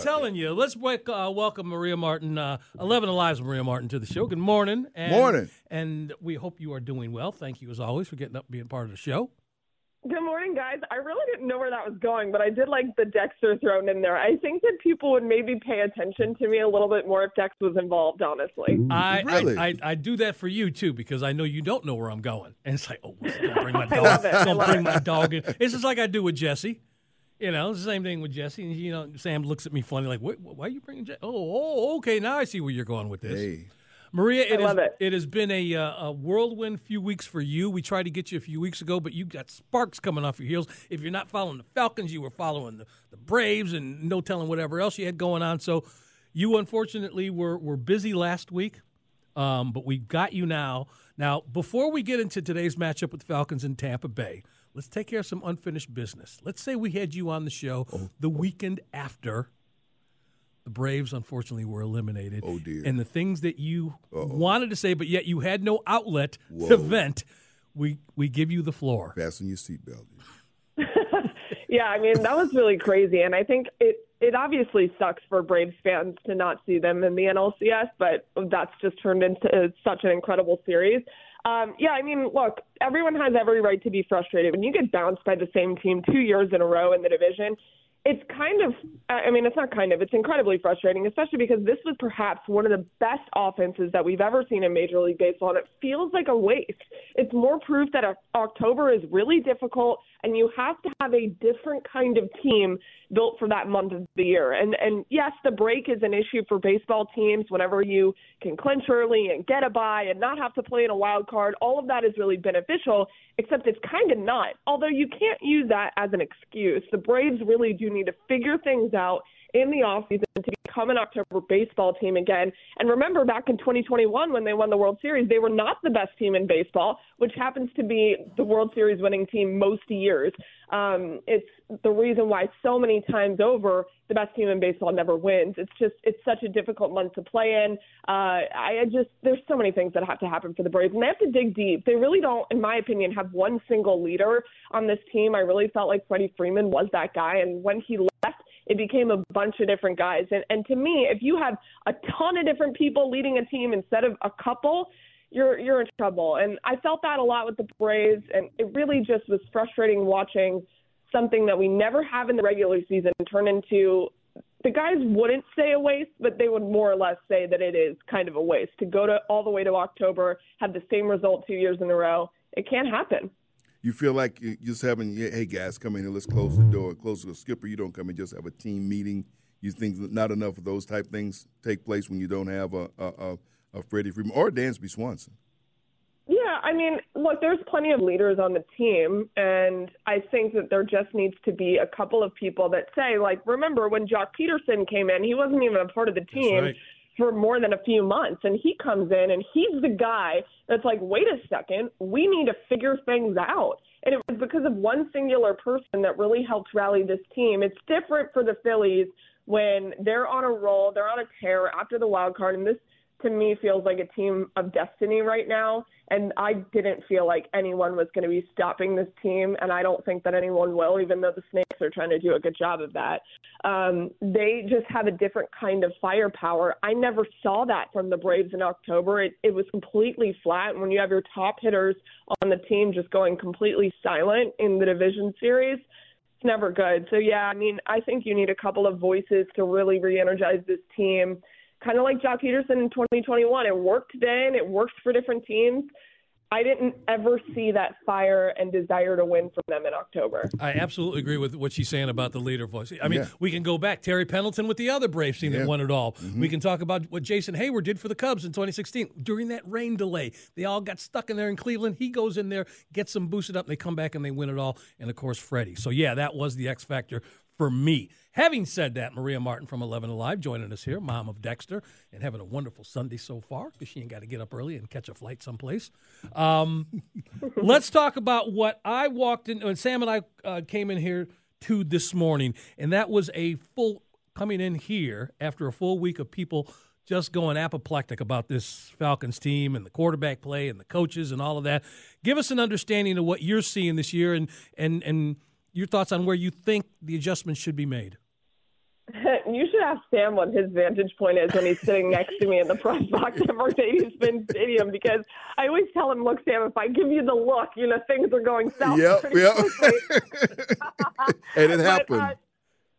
telling you. Let's wake, uh, welcome Maria Martin, uh, 11 Alive's Maria Martin to the show. Good morning. And, Morning. And we hope you are doing well. Thank you, as always, for getting up and being part of the show. Good morning, guys. I really didn't know where that was going, but I did like the Dexter thrown in there. I think that people would maybe pay attention to me a little bit more if Dex was involved, honestly. I, Really? I, I, I do that for you, too, because I know you don't know where I'm going. And it's like, oh, don't bring my I love dog. it. Don't bring my dog in. It's just like I do with Jesse. You know, it's the same thing with Jesse. And, you know, Sam looks at me funny, like, "Wait, why are you bringing Jesse? Oh, oh, okay, now I see where you're going with this. Hey, Maria, it, I love has, it. has been a, uh, a whirlwind few weeks for you. We tried to get you a few weeks ago, but you got sparks coming off your heels. If you're not following the Falcons, you were following the, the Braves and no telling whatever else you had going on. So you unfortunately were, were busy last week, um, but we got you now. Now, before we get into today's matchup with the Falcons in Tampa Bay, let's take care of some unfinished business. Let's say we had you on the show Oh. the weekend after the Braves unfortunately were eliminated. Oh, dear. And the things that you wanted to say, but yet you had no outlet to vent, we we give you the floor. fasten your seatbelt. Yeah, I mean that was really crazy, and I think it it obviously sucks for Braves fans to not see them in the NLCS, but that's just turned into such an incredible series. Um, yeah, I mean, look, everyone has every right to be frustrated when you get bounced by the same team two years in a row in the division. It's kind of, I mean, it's not kind of, it's incredibly frustrating, especially because this was perhaps one of the best offenses that we've ever seen in Major League Baseball, and it feels like a waste. It's more proof that October is really difficult, and you have to have a different kind of team built for that month of the year. And and yes, the break is an issue for baseball teams. Whenever you can clinch early and get a bye and not have to play in a wild card, all of that is really beneficial. Except it's kind of not. Although you can't use that as an excuse. The Braves really do need to figure things out in the offseason to become an October baseball team again. And remember back in 2021 when they won the World Series, they were not the best team in baseball, which happens to be the World Series winning team most years. Um, it's the reason why so many times over the best team in baseball never wins. It's just it's such a difficult month to play in. Uh, I I just there's so many things that have to happen for the Braves, and they have to dig deep. They really don't, in my opinion, have one single leader on this team. I really felt like Freddie Freeman was that guy, and when he left, it became a bunch of different guys. And and to me, if you have a ton of different people leading a team instead of a couple, you're you're in trouble. And I felt that a lot with the Braves, and it really just was frustrating watching something that we never have in the regular season turn into the guys wouldn't say a waste, but they would more or less say that it is kind of a waste to go to all the way to October, have the same result two years in a row. It can't happen. You feel like you just having, hey guys, come in here, let's close the mm-hmm. door, close the skipper. You don't come and just have a team meeting. You think not enough of those type things take place when you don't have a a, a, a Freddie Freeman or Dansby Swanson. Yeah, I mean, look, there's plenty of leaders on the team, and I think that there just needs to be a couple of people that say, like, remember when Joc Pederson came in, he wasn't even a part of the team right. For more than a few months, and he comes in and he's the guy that's like, wait a second, we need to figure things out. And it was because of one singular person that really helped rally this team. It's different for the Phillies when they're on a roll, they're on a tear after the wild card, and this to me feels like a team of destiny right now. And I didn't feel like anyone was going to be stopping this team, and I don't think that anyone will, even though the Snakes are trying to do a good job of that. Um, they just have a different kind of firepower. I never saw that from the Braves in October. It, it was completely flat. And when you have your top hitters on the team just going completely silent in the division series, it's never good. So yeah, I mean, I think you need a couple of voices to really re-energize this team. Kind of like Joc Pederson in 2021. It worked then. It works for different teams. I didn't ever see that fire and desire to win from them in October. I absolutely agree with what she's saying about the leader voice. I mean, yeah. we can go back Terry Pendleton with the other Braves team yeah. that won it all. Mm-hmm. We can talk about what Jason Heyward did for the Cubs in 2016 during that rain delay. They all got stuck in there in Cleveland. He goes in there, gets them boosted up, and they come back and they win it all. And of course, Freddie. So yeah, that was the X factor for me. Having said that, Maria Martin from 11 Alive joining us here, mom of Dexter, and having a wonderful Sunday so far because she ain't got to get up early and catch a flight someplace. Um, let's talk about what I walked in, when Sam and I uh, came in here to this morning, and that was a full coming in here after a full week of people just going apoplectic about this Falcons team and the quarterback play and the coaches and all of that. Give us an understanding of what you're seeing this year and and and your thoughts on where you think the adjustments should be made. You should ask Sam what his vantage point is when he's sitting next to me in the press box at Mercedes-Benz Stadium because I always tell him, "Look, Sam, if I give you the look, you know things are going south yep, pretty yep. quickly." and it happened. But, uh,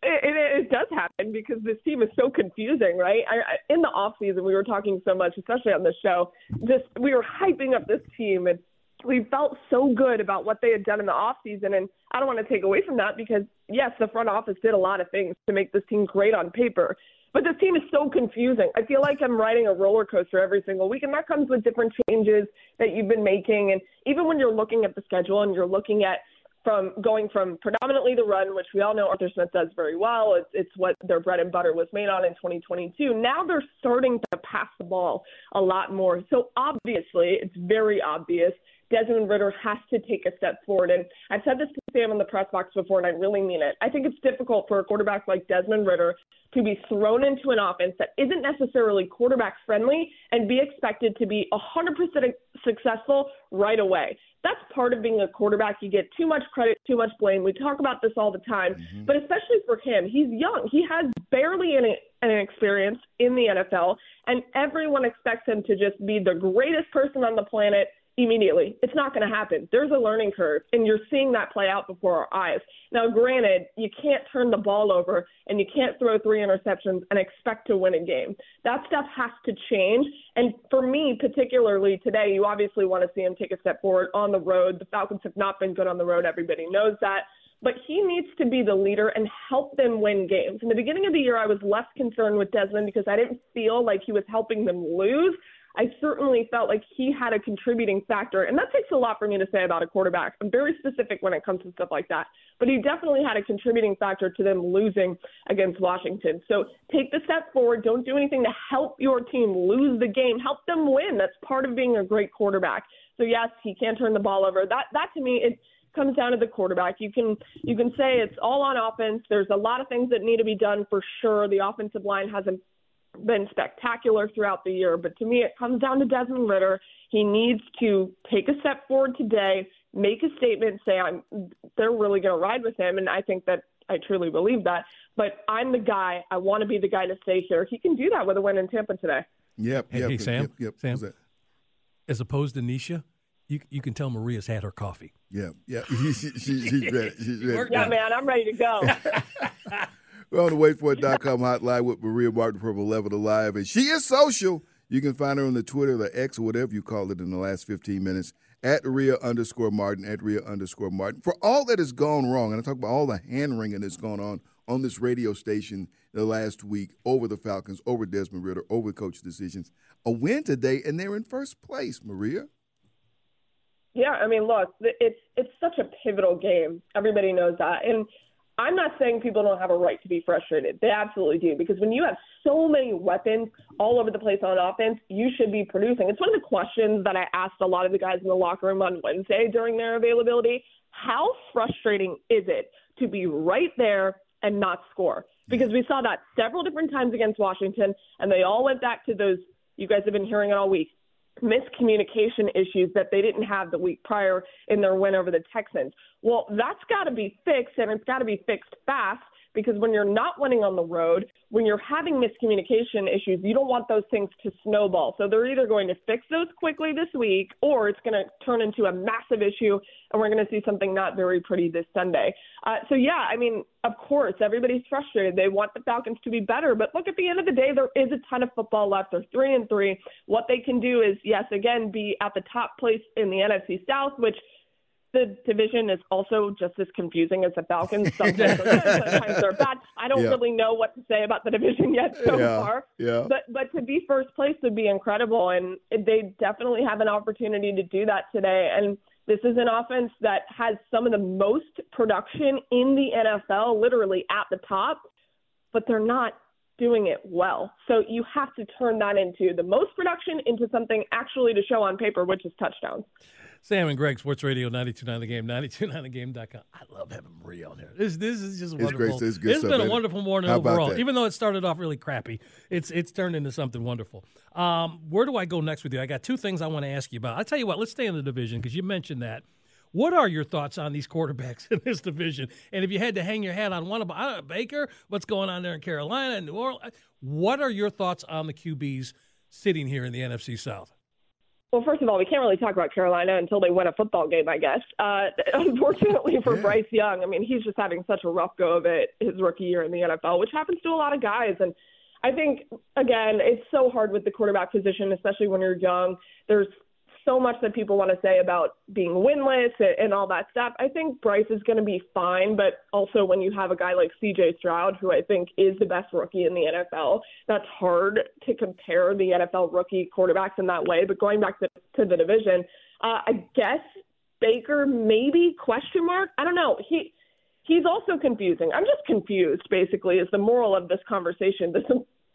it, it, it, does happen because this team is so confusing, right? I, I, in the off season, we were talking so much, especially on the show. Just we were hyping up this team, and we felt so good about what they had done in the off season and I don't want to take away from that because yes, the front office did a lot of things to make this team great on paper. But this team is so confusing. I feel like I'm riding a roller coaster every single week and that comes with different changes that you've been making and even when you're looking at the schedule and you're looking at from going from predominantly the run, which we all know Arthur Smith does very well. It's, it's what their bread and butter was made on in 2022. Now they're starting to pass the ball a lot more. So obviously, it's very obvious Desmond Ridder has to take a step forward. And I've said this to Sam in the press box before, and I really mean it. I think it's difficult for a quarterback like Desmond Ridder to be thrown into an offense that isn't necessarily quarterback friendly and be expected to be 100% successful right away. That's part of being a quarterback. You get too much credit, too much blame. We talk about this all the time, mm-hmm. but especially for him, he's young. He has barely any, any experience in the NFL, and everyone expects him to just be the greatest person on the planet immediately. It's not going to happen. There's a learning curve, and you're seeing that play out before our eyes. Now, granted, you can't turn the ball over and you can't throw three interceptions and expect to win a game. That stuff has to change. And for me, particularly today, you obviously want to see him take a step forward on the road. The Falcons have not been good on the road. Everybody knows that. But he needs to be the leader and help them win games. In the beginning of the year, I was less concerned with Desmond because I didn't feel like he was helping them lose. I certainly felt like he had a contributing factor. And that takes a lot for me to say about a quarterback. I'm very specific when it comes to stuff like that. But he definitely had a contributing factor to them losing against Washington. So take the step forward. Don't do anything to help your team lose the game. Help them win. That's part of being a great quarterback. So yes, he can turn the ball over. That that to me it comes down to the quarterback. You can you can say it's all on offense. There's a lot of things that need to be done for sure. The offensive line hasn't been spectacular throughout the year. But to me, it comes down to Desmond Ridder. He needs to take a step forward today, make a statement, say I'm. They're really going to ride with him, and I think that I truly believe that. But I'm the guy. I want to be the guy to stay here. He can do that with a win in Tampa today. Yep. Hey, yep, hey Sam. Yep. yep. Sam. As opposed to Nisha, you you can tell Maria's had her coffee. Yeah. Yeah. she, she, she's ready. She's ready. Yeah, man. I'm ready to go. We're on the waitforit.com hotline with Maria Martin from 11 Alive, and she is social. You can find her on the Twitter, the X, or whatever you call it in the last 15 minutes, at Ria underscore Martin, at Ria underscore Martin. For all that has gone wrong, and I talk about all the hand wringing that's gone on on this radio station the last week over the Falcons, over Desmond Ridder, over coach decisions, a win today, and they're in first place, Maria. Yeah, I mean, look, it's it's such a pivotal game. Everybody knows that, and I'm not saying people don't have a right to be frustrated. They absolutely do because when you have so many weapons all over the place on offense, you should be producing. It's one of the questions that I asked a lot of the guys in the locker room on Wednesday during their availability. How frustrating is it to be right there and not score? Because we saw that several different times against Washington, and they all went back to those. You guys have been hearing it all week miscommunication issues that they didn't have the week prior in their win over the Texans. Well, that's got to be fixed, and it's got to be fixed fast because when you're not winning on the road, when you're having miscommunication issues, you don't want those things to snowball. So they're either going to fix those quickly this week or it's going to turn into a massive issue and we're going to see something not very pretty this Sunday. Uh, so, yeah, I mean, of course, everybody's frustrated. They want the Falcons to be better. But look, at the end of the day, there is a ton of football left. They're three and three. What they can do is, yes, again, be at the top place in the NFC South, which – the division is also just as confusing as the Falcons. Sometimes sometimes they're bad. I don't Yeah. really know what to say about the division yet so Yeah, far. yeah. But but to be first place would be incredible, and they definitely have an opportunity to do that today. And this is an offense that has some of the most production in the NFL, literally at the top, but they're not doing it well. So you have to turn that into the most production into something actually to show on paper, which is touchdowns. Sam and Greg, Sports Radio 929 The Game, 929thegame.com. I love having Maria on here. This, this is just It's wonderful. great. It's good stuff, been a wonderful morning overall. Even though it started off really crappy, it's it's turned into something wonderful. Um, where do I go next with you? I got two things I want to ask you about. I'll tell you what, let's stay in the division because you mentioned that. What are your thoughts on these quarterbacks in this division? And if you had to hang your hat on one of I Baker, what's going on there in Carolina and New Orleans, what are your thoughts on the QBs sitting here in the NFC South? Well, first of all, we can't really talk about Carolina until they win a football game, I guess. Uh, unfortunately for Yeah. Bryce Young, I mean, he's just having such a rough go of it his rookie year in the NFL, which happens to a lot of guys. And I think, again, it's so hard with the quarterback position, especially when you're young. There's so much that people want to say about being winless and, and all that stuff. I think Bryce is going to be fine, but also when you have a guy like CJ Stroud, who I think is the best rookie in the NFL, that's hard to compare the NFL rookie quarterbacks in that way. But going back to, to the division, uh, I guess Baker maybe question mark. I don't know. He he's also confusing. I'm just confused, basically, is the moral of this conversation this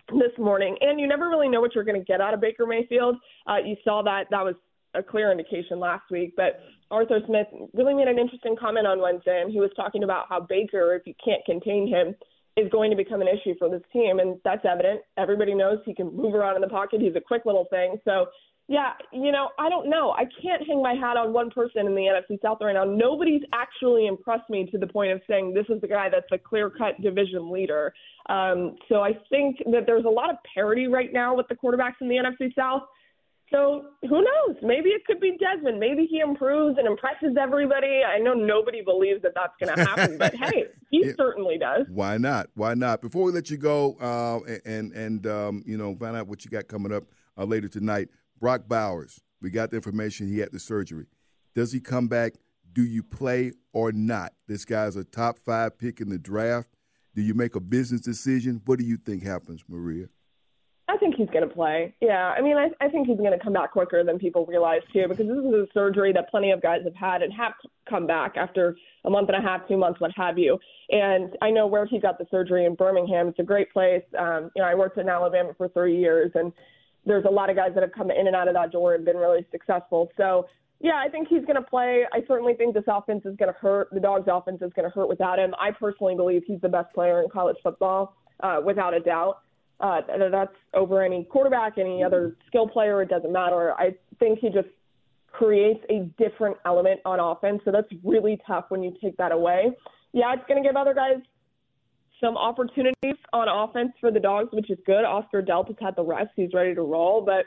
this morning. And you never really know what you're going to get out of Baker Mayfield. Uh, you saw that that was a clear indication last week. But Arthur Smith really made an interesting comment on Wednesday, and he was talking about how Baker, if you can't contain him, is going to become an issue for this team, and that's evident. Everybody knows he can move around in the pocket. He's a quick little thing. So, yeah, you know, I don't know. I can't hang my hat on one person in the NFC South right now. Nobody's actually impressed me to the point of saying this is the guy that's the clear-cut division leader. Um, so I think that there's a lot of parity right now with the quarterbacks in the NFC South. So who knows? Maybe it could be Desmond. Maybe he improves and impresses everybody. I know nobody believes that that's going to happen, but hey, he Yeah. certainly does. Why not? Why not? Before we let you go, uh, and and um, you know, find out what you got coming up uh, later tonight. Brock Bowers, we got the information he had the surgery. Does he come back? Do you play or not? This guy's a top five pick in the draft. Do you make a business decision? What do you think happens, Maria? I think he's going to play. Yeah, I mean, I, I think he's going to come back quicker than people realize too, because this is a surgery that plenty of guys have had and have come back after a month and a half, two months, what have you. And I know where he got the surgery in Birmingham. It's a great place. Um, you know, I worked in Alabama for three years, and there's a lot of guys that have come in and out of that door and been really successful. So. Yeah, I think he's going to play. I certainly think this offense is going to hurt. The Dogs' offense is going to hurt without him. I personally believe he's the best player in college football, uh, without a doubt. Uh, that's over any quarterback, any other skill player. It doesn't matter. I think he just creates a different element on offense. So that's really tough when you take that away. Yeah, it's going to give other guys some opportunities on offense for the Dogs, which is good. Oscar Delp's had the rest. He's ready to roll. But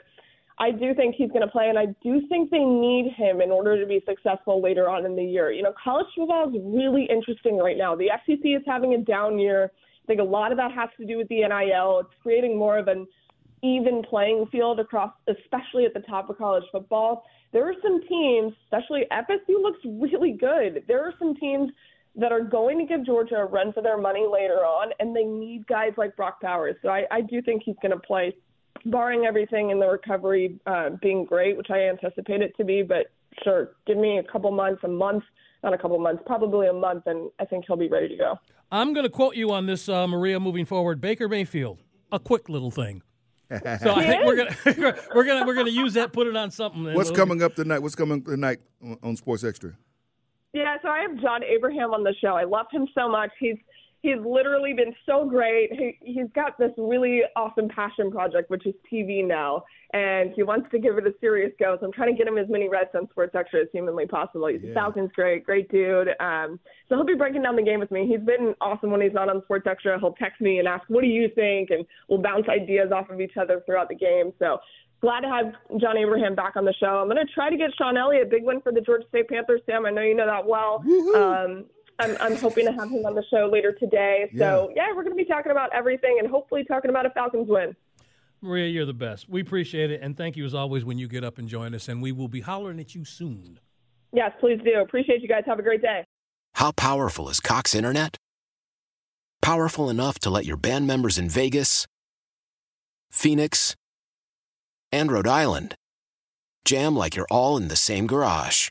I do think he's going to play, and I do think they need him in order to be successful later on in the year. You know, college football is really interesting right now. The SEC is having a down year. I think a lot of that has to do with the NIL. It's creating more of an even playing field across, especially at the top of college football. There are some teams, especially FSU looks really good. There are some teams that are going to give Georgia a run for their money later on, and they need guys like Brock Bowers. So I, I do think he's going to play, barring everything in the recovery uh, being great, which I anticipate it to be. But sure, give me a couple months, a month, not a couple months, probably a month, and I think he'll be ready to go. I'm going to quote you on this, uh, Maria. Moving forward, Baker Mayfield, a quick little thing. So I think we're gonna we're gonna we're gonna use that, put it on something. What's we'll- coming up tonight? What's coming tonight on- on Sports Extra? Yeah, so I have John Abraham on the show. I love him so much. He's he's literally been so great. He, he's got this really awesome passion project, which is TV now, and he wants to give it a serious go. So I'm trying to get him as many reps on Sports Extra as humanly possible. He's Yeah. Falcons great, great dude. Um, so he'll be breaking down the game with me. He's been awesome when he's not on Sports Extra. He'll text me and ask, "What do you think?" and we'll bounce ideas off of each other throughout the game. So glad to have John Abraham back on the show. I'm going to try to get Shawn Elliott, big win for the Georgia State Panthers. Sam, I know you know that well. Um, I'm, I'm hoping to have him on the show later today. So, yeah, we're going to be talking about everything and hopefully talking about a Falcons win. Maria, you're the best. We appreciate it, and thank you as always when you get up and join us. And we will be hollering at you soon. Yes, please do. Appreciate you guys. Have a great day. How powerful is Cox Internet? Powerful enough to let your band members in Vegas, Phoenix, and Rhode Island jam like you're all in the same garage.